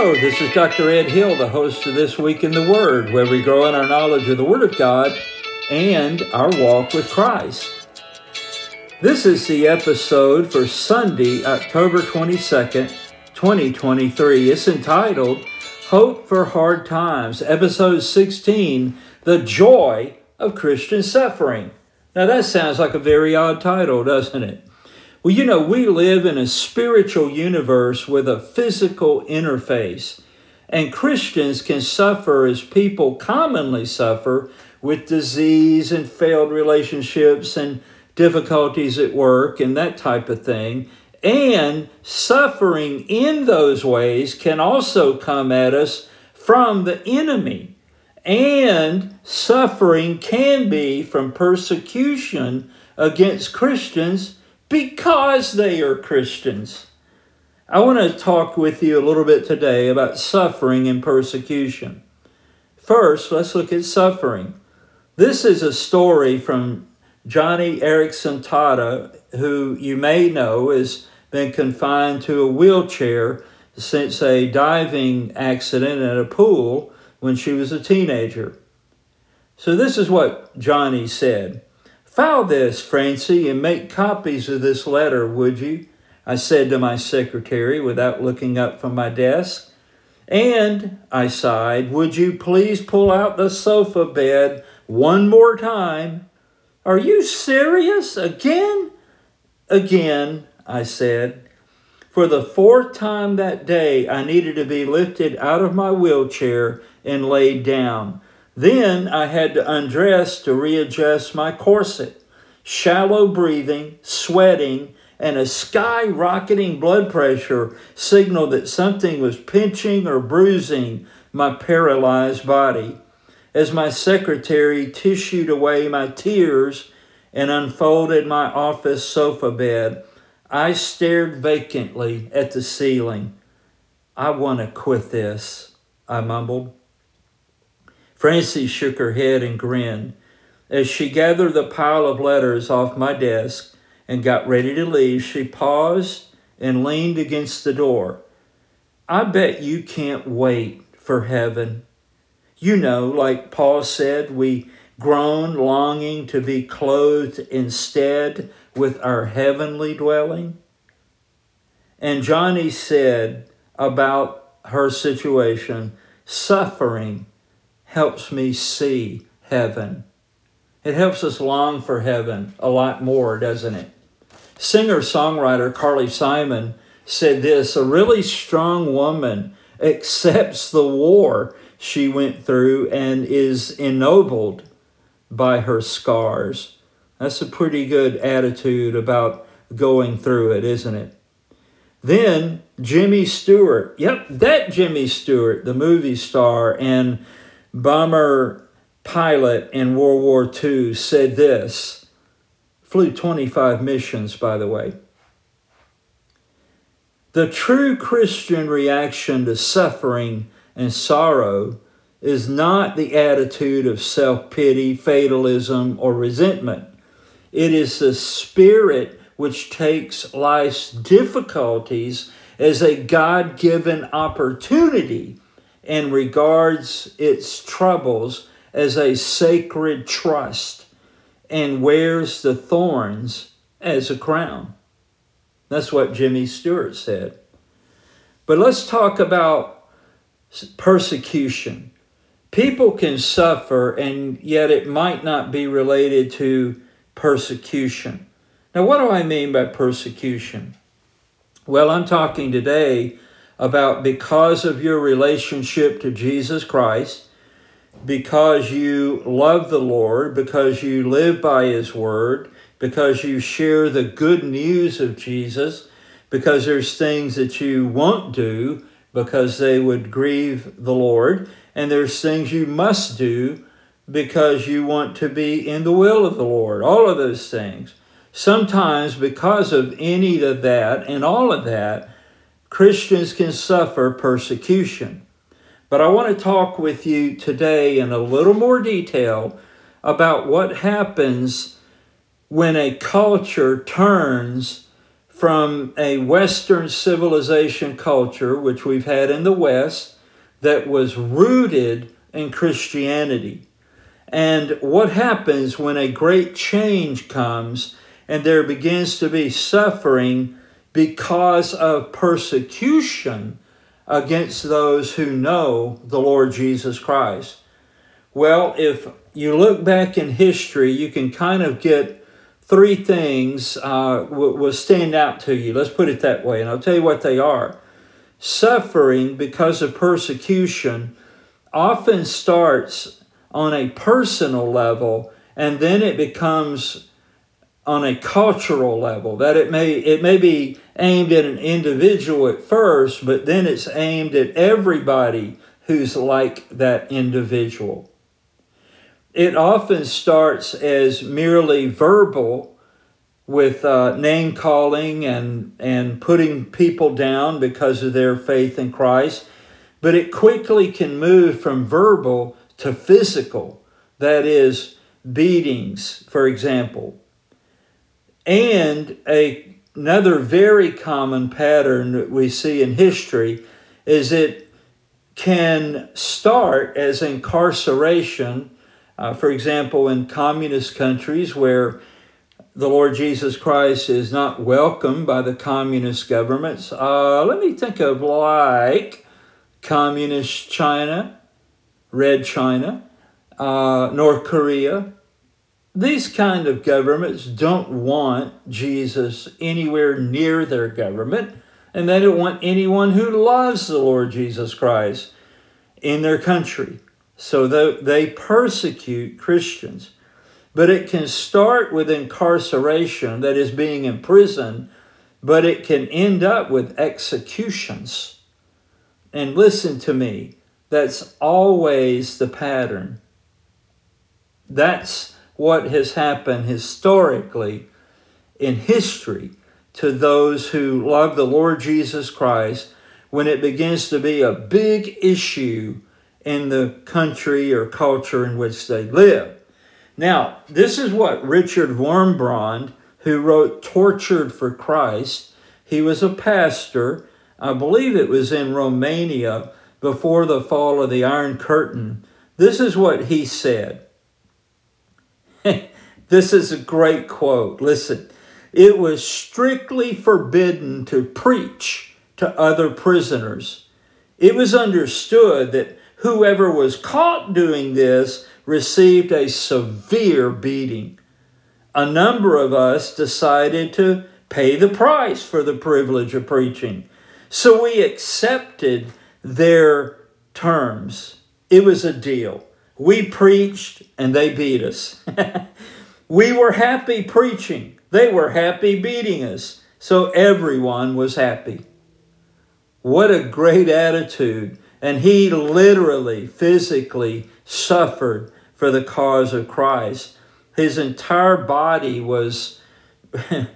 Hello, this is Dr. Ed Hill, the host of This Week in the Word, where we grow in our knowledge of the Word of God and our walk with Christ. This is the episode for Sunday, October 22nd, 2023. It's entitled Hope for Hard Times, episode 16 The Joy of Christian Suffering. Now, that sounds like a very odd title, doesn't it? Well, you know, we live in a spiritual universe with a physical interface, and Christians can suffer as people commonly suffer with disease and failed relationships and difficulties at work and that type of thing. And suffering in those ways can also come at us from the enemy. And suffering can be from persecution against Christians because they are Christians. I want to talk with you a little bit today about suffering and persecution. First, let's look at suffering. This is a story from Joni Eareckson Tada, who you may know has been confined to a wheelchair since a diving accident at a pool when she was a teenager. So, this is what Joni said. File this, Francie, and make copies of this letter, would you? I said to my secretary without looking up from my desk. And, I sighed, would you please pull out the sofa bed one more time? Are you serious? Again? Again, I said. For the fourth time that day, I needed to be lifted out of my wheelchair and laid down. Then I had to undress to readjust my corset. Shallow breathing, sweating, and a skyrocketing blood pressure signaled that something was pinching or bruising my paralyzed body. As my secretary tissued away my tears and unfolded my office sofa bed, I stared vacantly at the ceiling. I want to quit this, I mumbled. Francie shook her head and grinned. As she gathered the pile of letters off my desk and got ready to leave, she paused and leaned against the door. I bet you can't wait for heaven. You know, like Paul said, we groan longing to be clothed instead with our heavenly dwelling. And Joni said about her situation suffering helps me see heaven. It helps us long for heaven a lot more, doesn't it? Singer songwriter Carly Simon said this A really strong woman accepts the war she went through and is ennobled by her scars. That's a pretty good attitude about going through it, isn't it? Then Jimmy Stewart, yep, that Jimmy Stewart, the movie star and bomber pilot in World War II, said this. Flew 25 missions, by the way. The true Christian reaction to suffering and sorrow is not the attitude of self pity, fatalism, or resentment. It is the spirit which takes life's difficulties as a God given opportunity and regards its troubles as a sacred trust and wears the thorns as a crown. That's what Jimmy Stewart said. But let's talk about persecution. People can suffer, and yet it might not be related to persecution. Now, what do I mean by persecution? Well, I'm talking today about because of your relationship to Jesus Christ, because you love the Lord, because you live by His Word, because you share the good news of Jesus, because there's things that you won't do because they would grieve the Lord, and there's things you must do because you want to be in the will of the Lord. All of those things. Sometimes, because of any of that and all of that, Christians can suffer persecution. But I want to talk with you today in a little more detail about what happens when a culture turns from a Western civilization culture, which we've had in the West, that was rooted in Christianity. And what happens when a great change comes and there begins to be suffering because of persecution against those who know the Lord Jesus Christ? Well, if you look back in history, you can kind of get three things uh, will, stand out to you. Let's put it that way, and I'll tell you what they are. Suffering because of persecution often starts on a personal level and then it becomes on a cultural level that it may it may be aimed at an individual at first but then it's aimed at everybody who's like that individual it often starts as merely verbal with uh, name calling and, and putting people down because of their faith in Christ, but it quickly can move from verbal to physical. That is, beatings, for example. And a, another very common pattern that we see in history is it can start as incarceration uh, for example, in communist countries where the Lord Jesus Christ is not welcomed by the communist governments, uh, let me think of like communist China, Red China, uh, North Korea. These kind of governments don't want Jesus anywhere near their government, and they don't want anyone who loves the Lord Jesus Christ in their country. So they persecute Christians. But it can start with incarceration, that is, being imprisoned, but it can end up with executions. And listen to me, that's always the pattern. That's what has happened historically in history to those who love the Lord Jesus Christ when it begins to be a big issue in the country or culture in which they live. Now, this is what Richard Wurmbrand, who wrote Tortured for Christ, he was a pastor, I believe it was in Romania before the fall of the Iron Curtain. This is what he said. This is a great quote. Listen, it was strictly forbidden to preach to other prisoners. It was understood that whoever was caught doing this received a severe beating. A number of us decided to pay the price for the privilege of preaching. So we accepted their terms. It was a deal. We preached and they beat us. we were happy preaching. They were happy beating us. So everyone was happy. What a great attitude and he literally, physically suffered for the cause of Christ. His entire body was, in,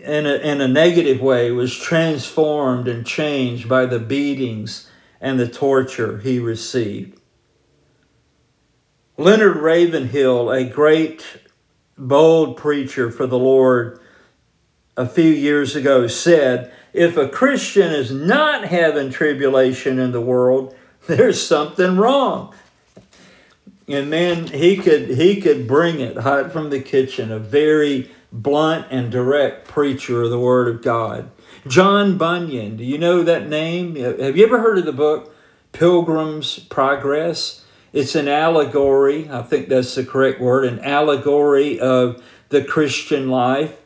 a, in a negative way, was transformed and changed by the beatings and the torture he received. Leonard Ravenhill, a great, bold preacher for the Lord, a few years ago said, if a Christian is not having tribulation in the world, there's something wrong. And man, he could he could bring it hot from the kitchen, a very blunt and direct preacher of the Word of God. John Bunyan, do you know that name? Have you ever heard of the book Pilgrim's Progress? It's an allegory, I think that's the correct word, an allegory of the Christian life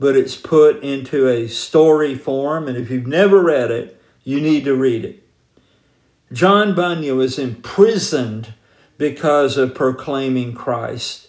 but it's put into a story form. And if you've never read it, you need to read it. John Bunyan was imprisoned because of proclaiming Christ.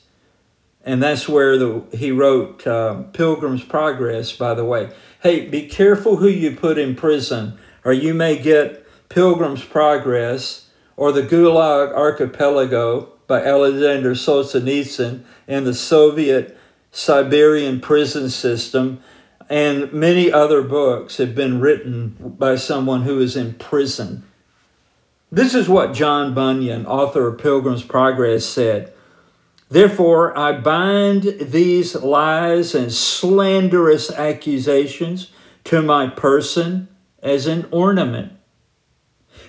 And that's where the, he wrote uh, Pilgrim's Progress, by the way. Hey, be careful who you put in prison, or you may get Pilgrim's Progress or the Gulag Archipelago by Alexander Solzhenitsyn and the Soviet Siberian prison system, and many other books have been written by someone who is in prison. This is what John Bunyan, author of Pilgrim's Progress, said Therefore, I bind these lies and slanderous accusations to my person as an ornament.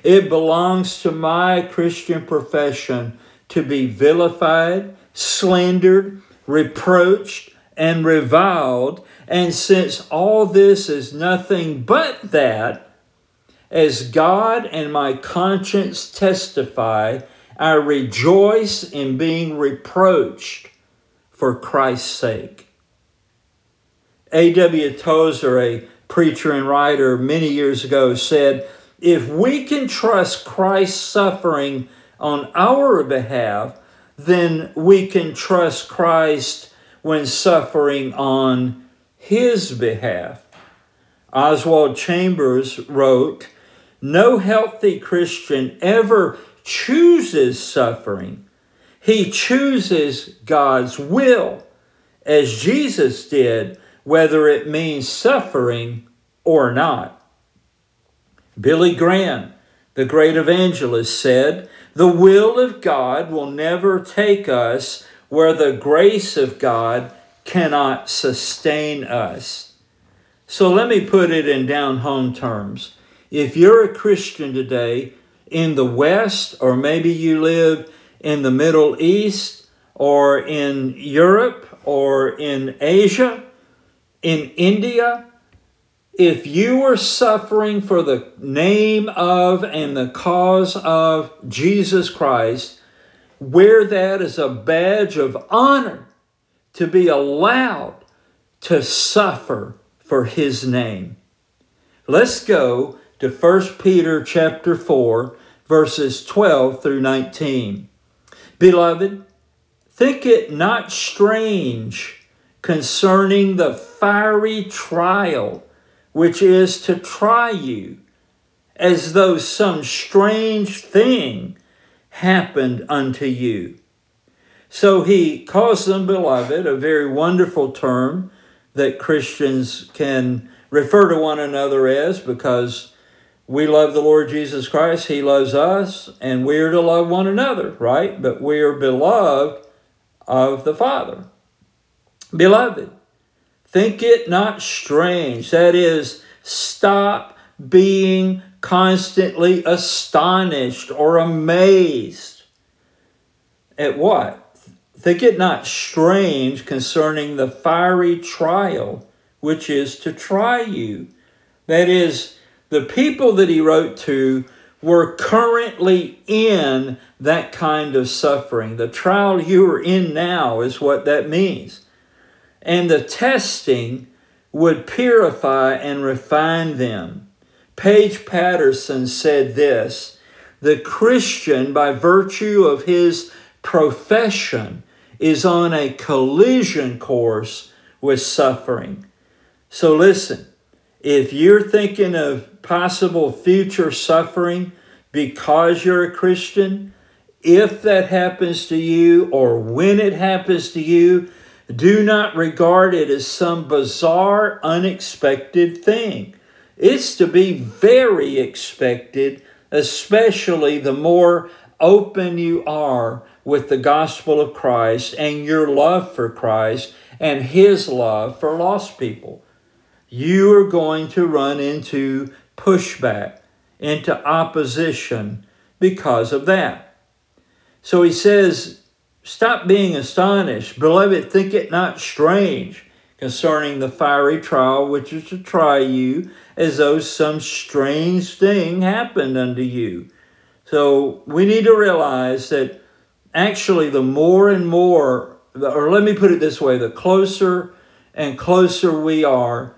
It belongs to my Christian profession to be vilified, slandered, reproached, and reviled. And since all this is nothing but that, as God and my conscience testify, I rejoice in being reproached for Christ's sake. A.W. Tozer, a preacher and writer many years ago, said, If we can trust Christ's suffering on our behalf, then we can trust Christ when suffering on his behalf. Oswald Chambers wrote, No healthy Christian ever chooses suffering. He chooses God's will, as Jesus did, whether it means suffering or not. Billy Graham, the great evangelist, said, The will of God will never take us where the grace of God cannot sustain us. So let me put it in down home terms. If you're a Christian today, in the West, or maybe you live in the Middle East, or in Europe, or in Asia, in India, if you are suffering for the name of and the cause of Jesus Christ, wear that as a badge of honor to be allowed to suffer for his name. Let's go to 1 Peter chapter 4 verses 12 through 19. Beloved, think it not strange concerning the fiery trial which is to try you, as though some strange thing happened unto you. So he calls them beloved, a very wonderful term that Christians can refer to one another as because we love the Lord Jesus Christ, He loves us, and we are to love one another, right? But we are beloved of the Father. Beloved, think it not strange. That is, stop being constantly astonished or amazed. At what? Think it not strange concerning the fiery trial which is to try you. That is, the people that he wrote to were currently in that kind of suffering. The trial you are in now is what that means. And the testing would purify and refine them. Paige Patterson said this The Christian, by virtue of his profession, is on a collision course with suffering. So listen, if you're thinking of possible future suffering because you're a Christian, if that happens to you or when it happens to you, do not regard it as some bizarre, unexpected thing. It's to be very expected, especially the more open you are with the gospel of Christ and your love for Christ and His love for lost people. You are going to run into pushback, into opposition because of that. So he says, Stop being astonished. Beloved, think it not strange concerning the fiery trial which is to try you, as though some strange thing happened unto you. So we need to realize that actually, the more and more, or let me put it this way the closer and closer we are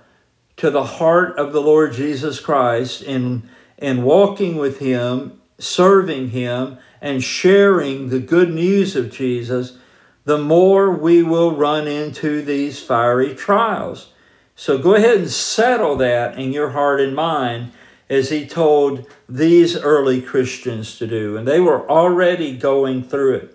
to the heart of the Lord Jesus Christ in, in walking with Him, serving Him, and sharing the good news of Jesus, the more we will run into these fiery trials. So go ahead and settle that in your heart and mind as he told these early Christians to do. And they were already going through it.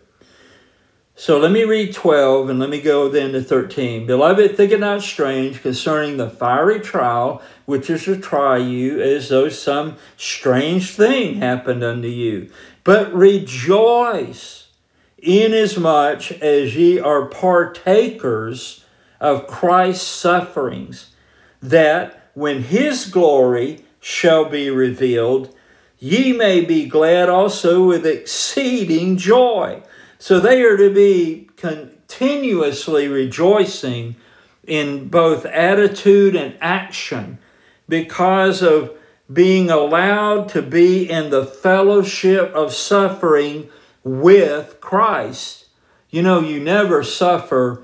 So let me read 12 and let me go then to 13. Beloved, think it not strange concerning the fiery trial which is to try you as though some strange thing happened unto you. But rejoice inasmuch as ye are partakers of Christ's sufferings, that when his glory shall be revealed, ye may be glad also with exceeding joy. So they are to be continuously rejoicing in both attitude and action because of being allowed to be in the fellowship of suffering with Christ. You know, you never suffer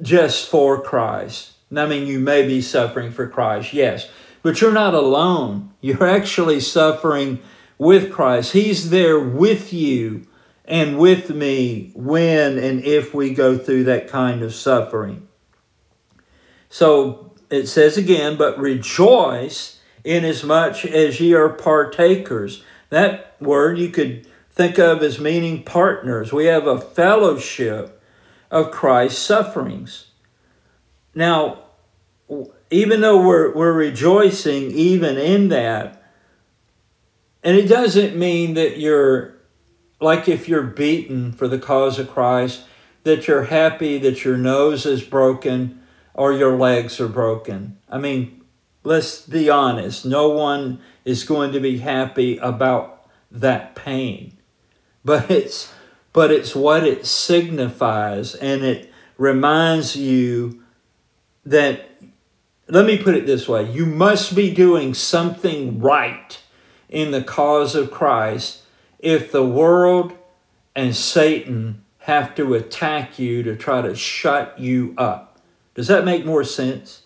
just for Christ. I mean, you may be suffering for Christ, yes, but you're not alone. You're actually suffering with Christ. He's there with you and with me when and if we go through that kind of suffering. So it says again, but rejoice inasmuch as ye are partakers. That word you could think of as meaning partners. We have a fellowship of Christ's sufferings. Now, even though we're, we're rejoicing even in that, and it doesn't mean that you're like if you're beaten for the cause of Christ, that you're happy that your nose is broken or your legs are broken. I mean, let's be honest, no one is going to be happy about that pain. But it's but it's what it signifies and it reminds you that let me put it this way, you must be doing something right in the cause of Christ if the world and Satan have to attack you to try to shut you up. Does that make more sense?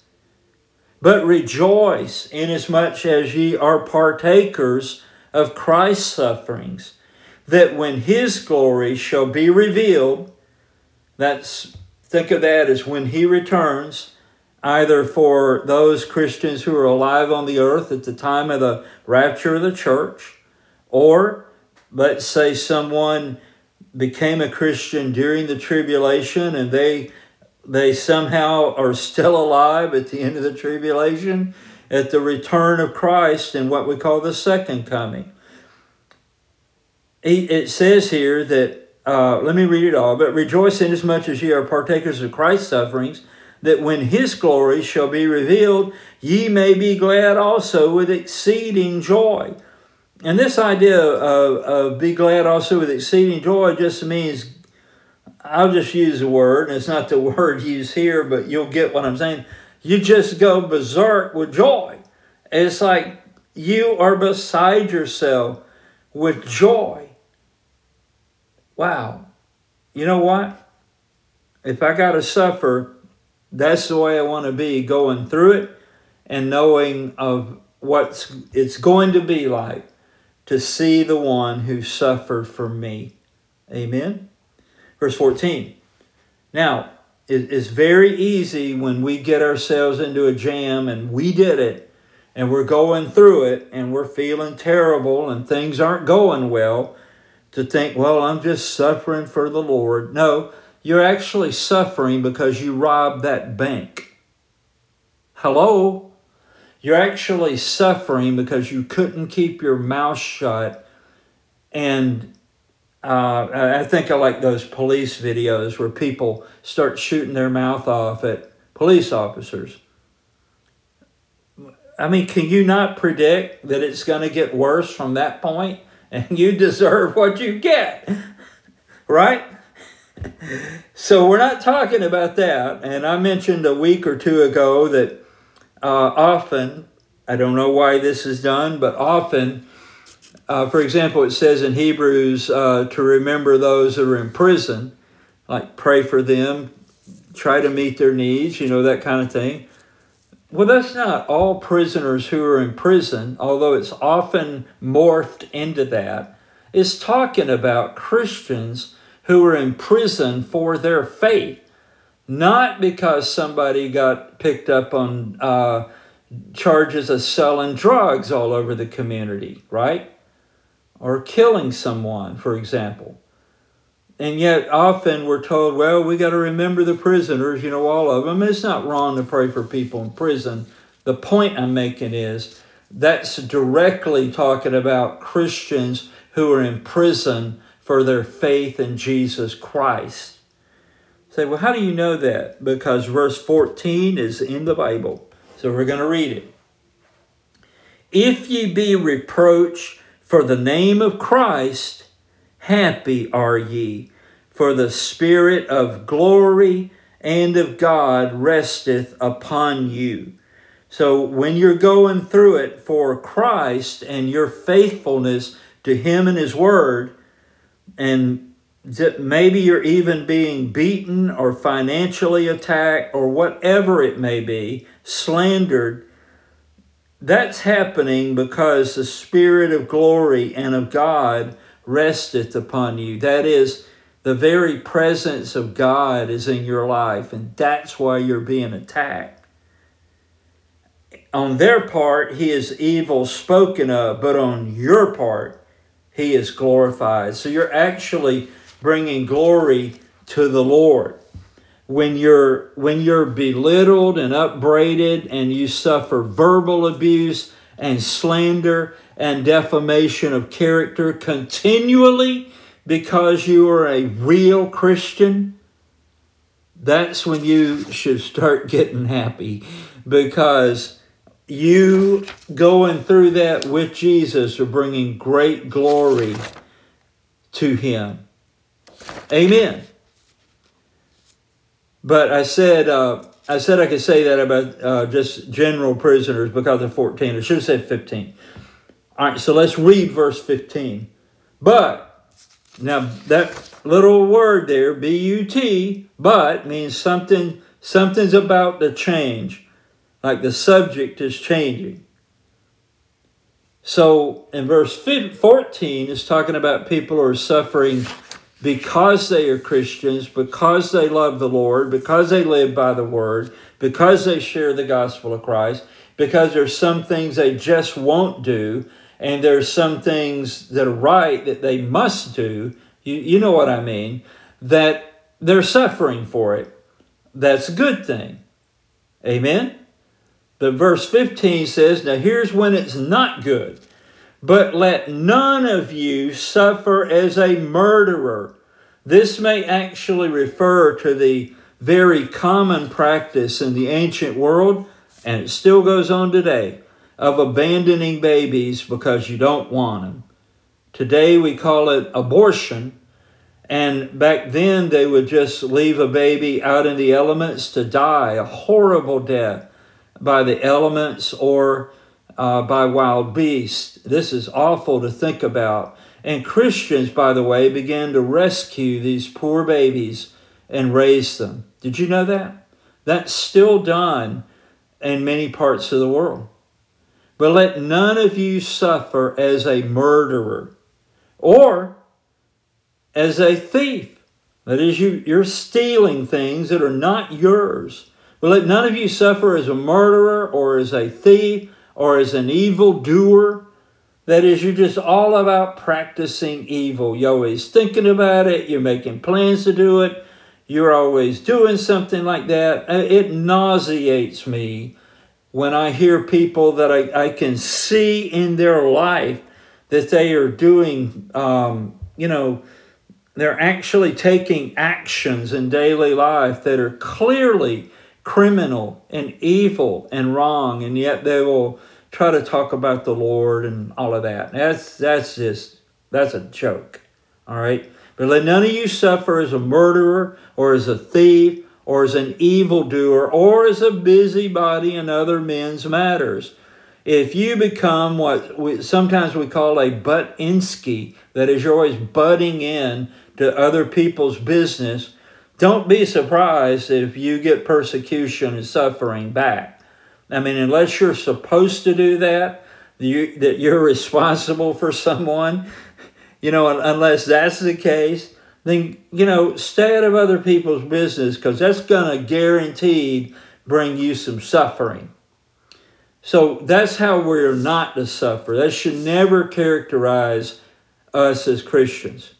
But rejoice inasmuch as ye are partakers of Christ's sufferings, that when his glory shall be revealed, that's think of that as when he returns, either for those Christians who are alive on the earth at the time of the rapture of the church, or let's say someone became a Christian during the tribulation and they they somehow are still alive at the end of the tribulation, at the return of Christ and what we call the second coming. It says here that, uh, let me read it all, but rejoice inasmuch as ye are partakers of Christ's sufferings, that when his glory shall be revealed, ye may be glad also with exceeding joy. And this idea of, of be glad also with exceeding joy just means I'll just use a word, and it's not the word used here, but you'll get what I'm saying. You just go berserk with joy. It's like you are beside yourself with joy. Wow. You know what? If I got to suffer, that's the way I want to be going through it and knowing of what it's going to be like to see the one who suffered for me. Amen. Verse 14. Now, it is very easy when we get ourselves into a jam and we did it and we're going through it and we're feeling terrible and things aren't going well to think, well, I'm just suffering for the Lord. No, you're actually suffering because you robbed that bank. Hello? You're actually suffering because you couldn't keep your mouth shut and uh, I think I like those police videos where people start shooting their mouth off at police officers. I mean, can you not predict that it's going to get worse from that point? point and you deserve what you get? right? so we're not talking about that. And I mentioned a week or two ago that uh, often, I don't know why this is done, but often uh, for example, it says in Hebrews uh, to remember those that are in prison, like pray for them, try to meet their needs, you know, that kind of thing. Well, that's not all prisoners who are in prison, although it's often morphed into that. It's talking about Christians who are in prison for their faith, not because somebody got picked up on uh, charges of selling drugs all over the community, right? or killing someone, for example. And yet, often we're told, well, we got to remember the prisoners, you know, all of them. It's not wrong to pray for people in prison. The point I'm making is that's directly talking about Christians who are in prison for their faith in Jesus Christ. Say, well, how do you know that? Because verse 14 is in the Bible. So we're going to read it. If ye be reproached for the name of Christ, happy are ye, for the Spirit of glory and of God resteth upon you. So when you're going through it for Christ and your faithfulness to Him and His Word, and maybe you're even being beaten or financially attacked or whatever it may be, slandered, that's happening because the Spirit of glory and of God resteth upon you. That is, the very presence of God is in your life, and that's why you're being attacked. On their part, he is evil spoken of, but on your part, he is glorified. So you're actually bringing glory to the Lord when you're when you're belittled and upbraided and you suffer verbal abuse and slander and defamation of character continually because you are a real Christian, that's when you should start getting happy because you going through that with Jesus are bringing great glory to Him. Amen. But I said, uh, I said I could say that about uh, just general prisoners because of 14. I should have said 15. All right, so let's read verse 15. But, now that little word there, B-U-T, but means something, something's about to change. Like the subject is changing. So in verse 14, it's talking about people who are suffering because they are Christians, because they love the Lord, because they live by the word, because they share the gospel of Christ, because there's some things they just won't do, and there's some things that are right that they must do. You, you know what I mean? That they're suffering for it. That's a good thing. Amen? But verse 15 says, Now here's when it's not good. But let none of you suffer as a murderer. This may actually refer to the very common practice in the ancient world, and it still goes on today, of abandoning babies because you don't want them. Today we call it abortion, and back then they would just leave a baby out in the elements to die, a horrible death by the elements or uh, by wild beasts. This is awful to think about. And Christians, by the way, began to rescue these poor babies and raise them. Did you know that? That's still done in many parts of the world. But let none of you suffer as a murderer or as a thief. That is, you, you're stealing things that are not yours. But let none of you suffer as a murderer or as a thief or as an evil doer. That is, you're just all about practicing evil. You're always thinking about it, you're making plans to do it, you're always doing something like that. Uh, it nauseates me when I hear people that I, I can see in their life that they are doing, um, you know, they're actually taking actions in daily life that are clearly criminal and evil and wrong, and yet they will try to talk about the Lord and all of that. That's that's just that's a joke. All right. But let none of you suffer as a murderer or as a thief or as an evildoer or as a busybody in other men's matters. If you become what we, sometimes we call a butt-insky, that is, you're always butting in to other people's business, don't be surprised if you get persecution and suffering back. I mean, unless you're supposed to do that, you, that you're responsible for someone, you know, unless that's the case, then, you know, stay out of other people's business because that's going to guaranteed bring you some suffering. So that's how we're not to suffer. That should never characterize us as Christians.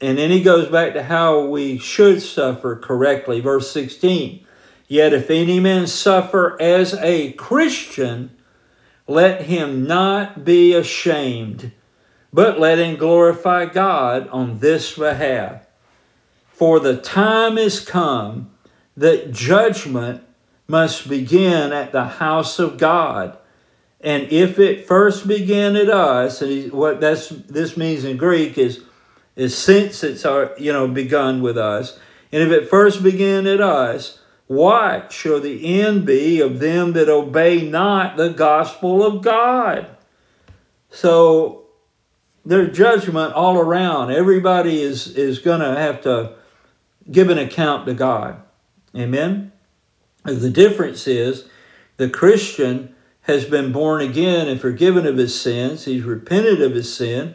And then he goes back to how we should suffer correctly. Verse 16 Yet if any man suffer as a Christian, let him not be ashamed, but let him glorify God on this behalf. For the time is come that judgment must begin at the house of God. And if it first began at us, and what that's this means in Greek is, is since it's our, you know begun with us, and if it first began at us, what shall the end be of them that obey not the gospel of God? So there's judgment all around. Everybody is, is going to have to give an account to God. Amen? The difference is the Christian has been born again and forgiven of his sins. He's repented of his sin.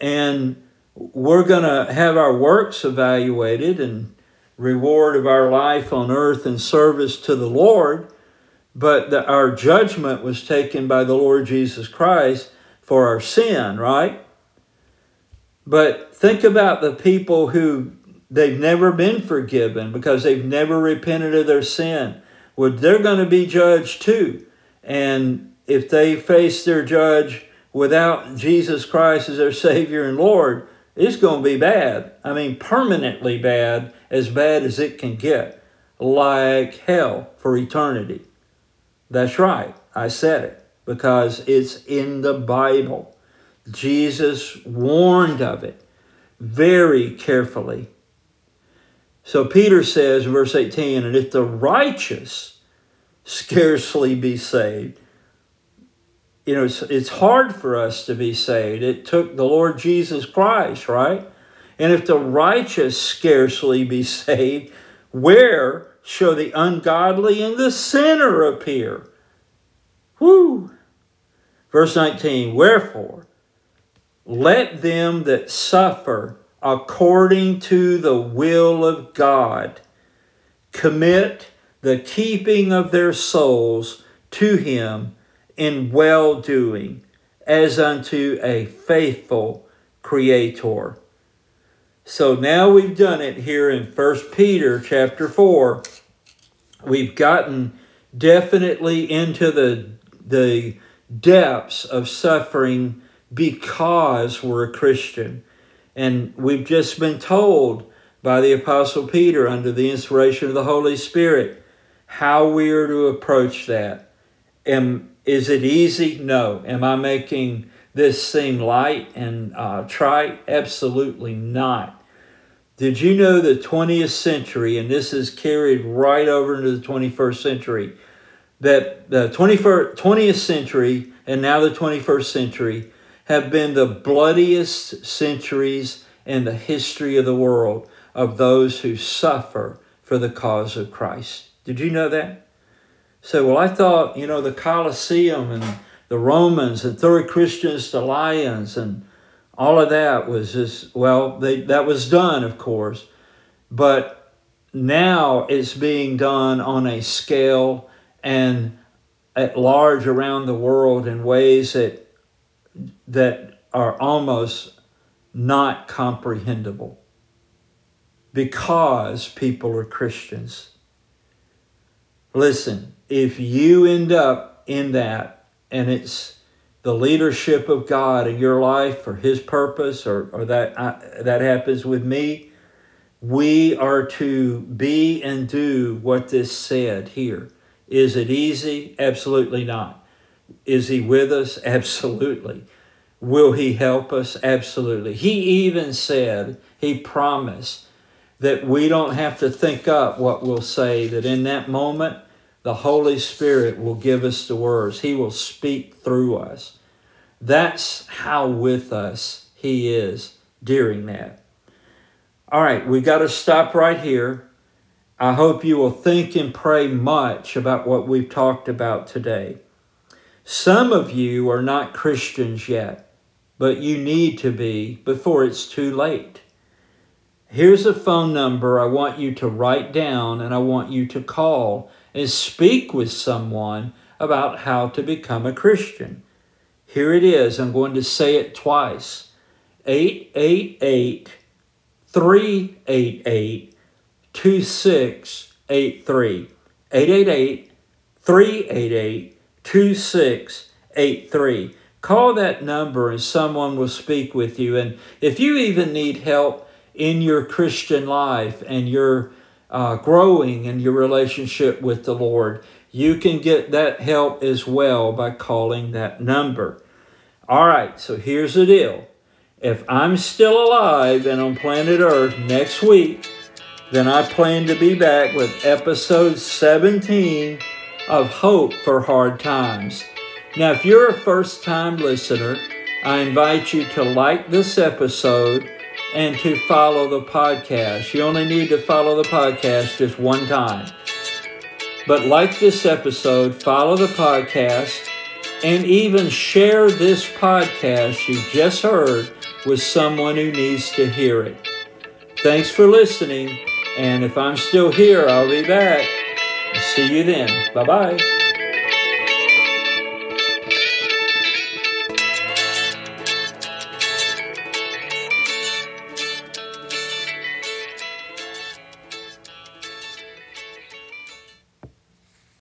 And we're going to have our works evaluated and reward of our life on earth and service to the Lord. But the, our judgment was taken by the Lord Jesus Christ for our sin, right? But think about the people who they've never been forgiven because they've never repented of their sin. Well, they're going to be judged too. And if they face their judge without Jesus Christ as their Savior and Lord, it's going to be bad. I mean, permanently bad, as bad as it can get, like hell for eternity. That's right, I said it because it's in the Bible. Jesus warned of it very carefully. So Peter says, verse 18, and if the righteous scarcely be saved, you know, it's, it's hard for us to be saved. It took the Lord Jesus Christ, right? And if the righteous scarcely be saved, where shall the ungodly and the sinner appear? Whoo! Verse 19, wherefore, let them that suffer according to the will of God commit the keeping of their souls to Him in well doing, as unto a faithful Creator. So now we've done it here in 1 Peter chapter 4. We've gotten definitely into the, the depths of suffering because we're a Christian. And we've just been told by the Apostle Peter under the inspiration of the Holy Spirit how we are to approach that. Am, is it easy? No. Am I making this seem light and uh, trite? Absolutely not. Did you know the 20th century, and this is carried right over into the 21st century, that the 21st, 20th century and now the 21st century have been the bloodiest centuries in the history of the world of those who suffer for the cause of Christ. Did you know that? So, well, I thought, you know, the Colosseum and the Romans and throwing Christians to lions and all of that was just, well, they, that was done, of course. But now it's being done on a scale and at large around the world in ways that that are almost not comprehensible because people are Christians. Listen, if you end up in that and it's the leadership of God in your life for his purpose or, or that I, that happens with me, we are to be and do what this said here. Is it easy? Absolutely not. Is He with us? Absolutely. Will He help us? Absolutely. He even said, He promised that we don't have to think up what we'll say, that in that moment, the Holy Spirit will give us the words. He will speak through us. That's how with us He is during that. All right, we got to stop right here. I hope you will think and pray much about what we've talked about today. Some of you are not Christians yet, but you need to be before it's too late. Here's a phone number I want you to write down and I want you to call and speak with someone about how to become a Christian. Here it is. I'm going to say it twice 888 388 2683. 888 388 2683. Call that number and someone will speak with you. And if you even need help in your Christian life and your uh, growing in your relationship with the Lord, you can get that help as well by calling that number. All right, so here's the deal. If I'm still alive and on planet Earth next week, then I plan to be back with episode 17 of Hope for Hard Times. Now, if you're a first time listener, I invite you to like this episode and to follow the podcast. You only need to follow the podcast just one time. But like this episode, follow the podcast, and even share this podcast you just heard with someone who needs to hear it. Thanks for listening, and if I'm still here, I'll be back. See you then. Bye bye.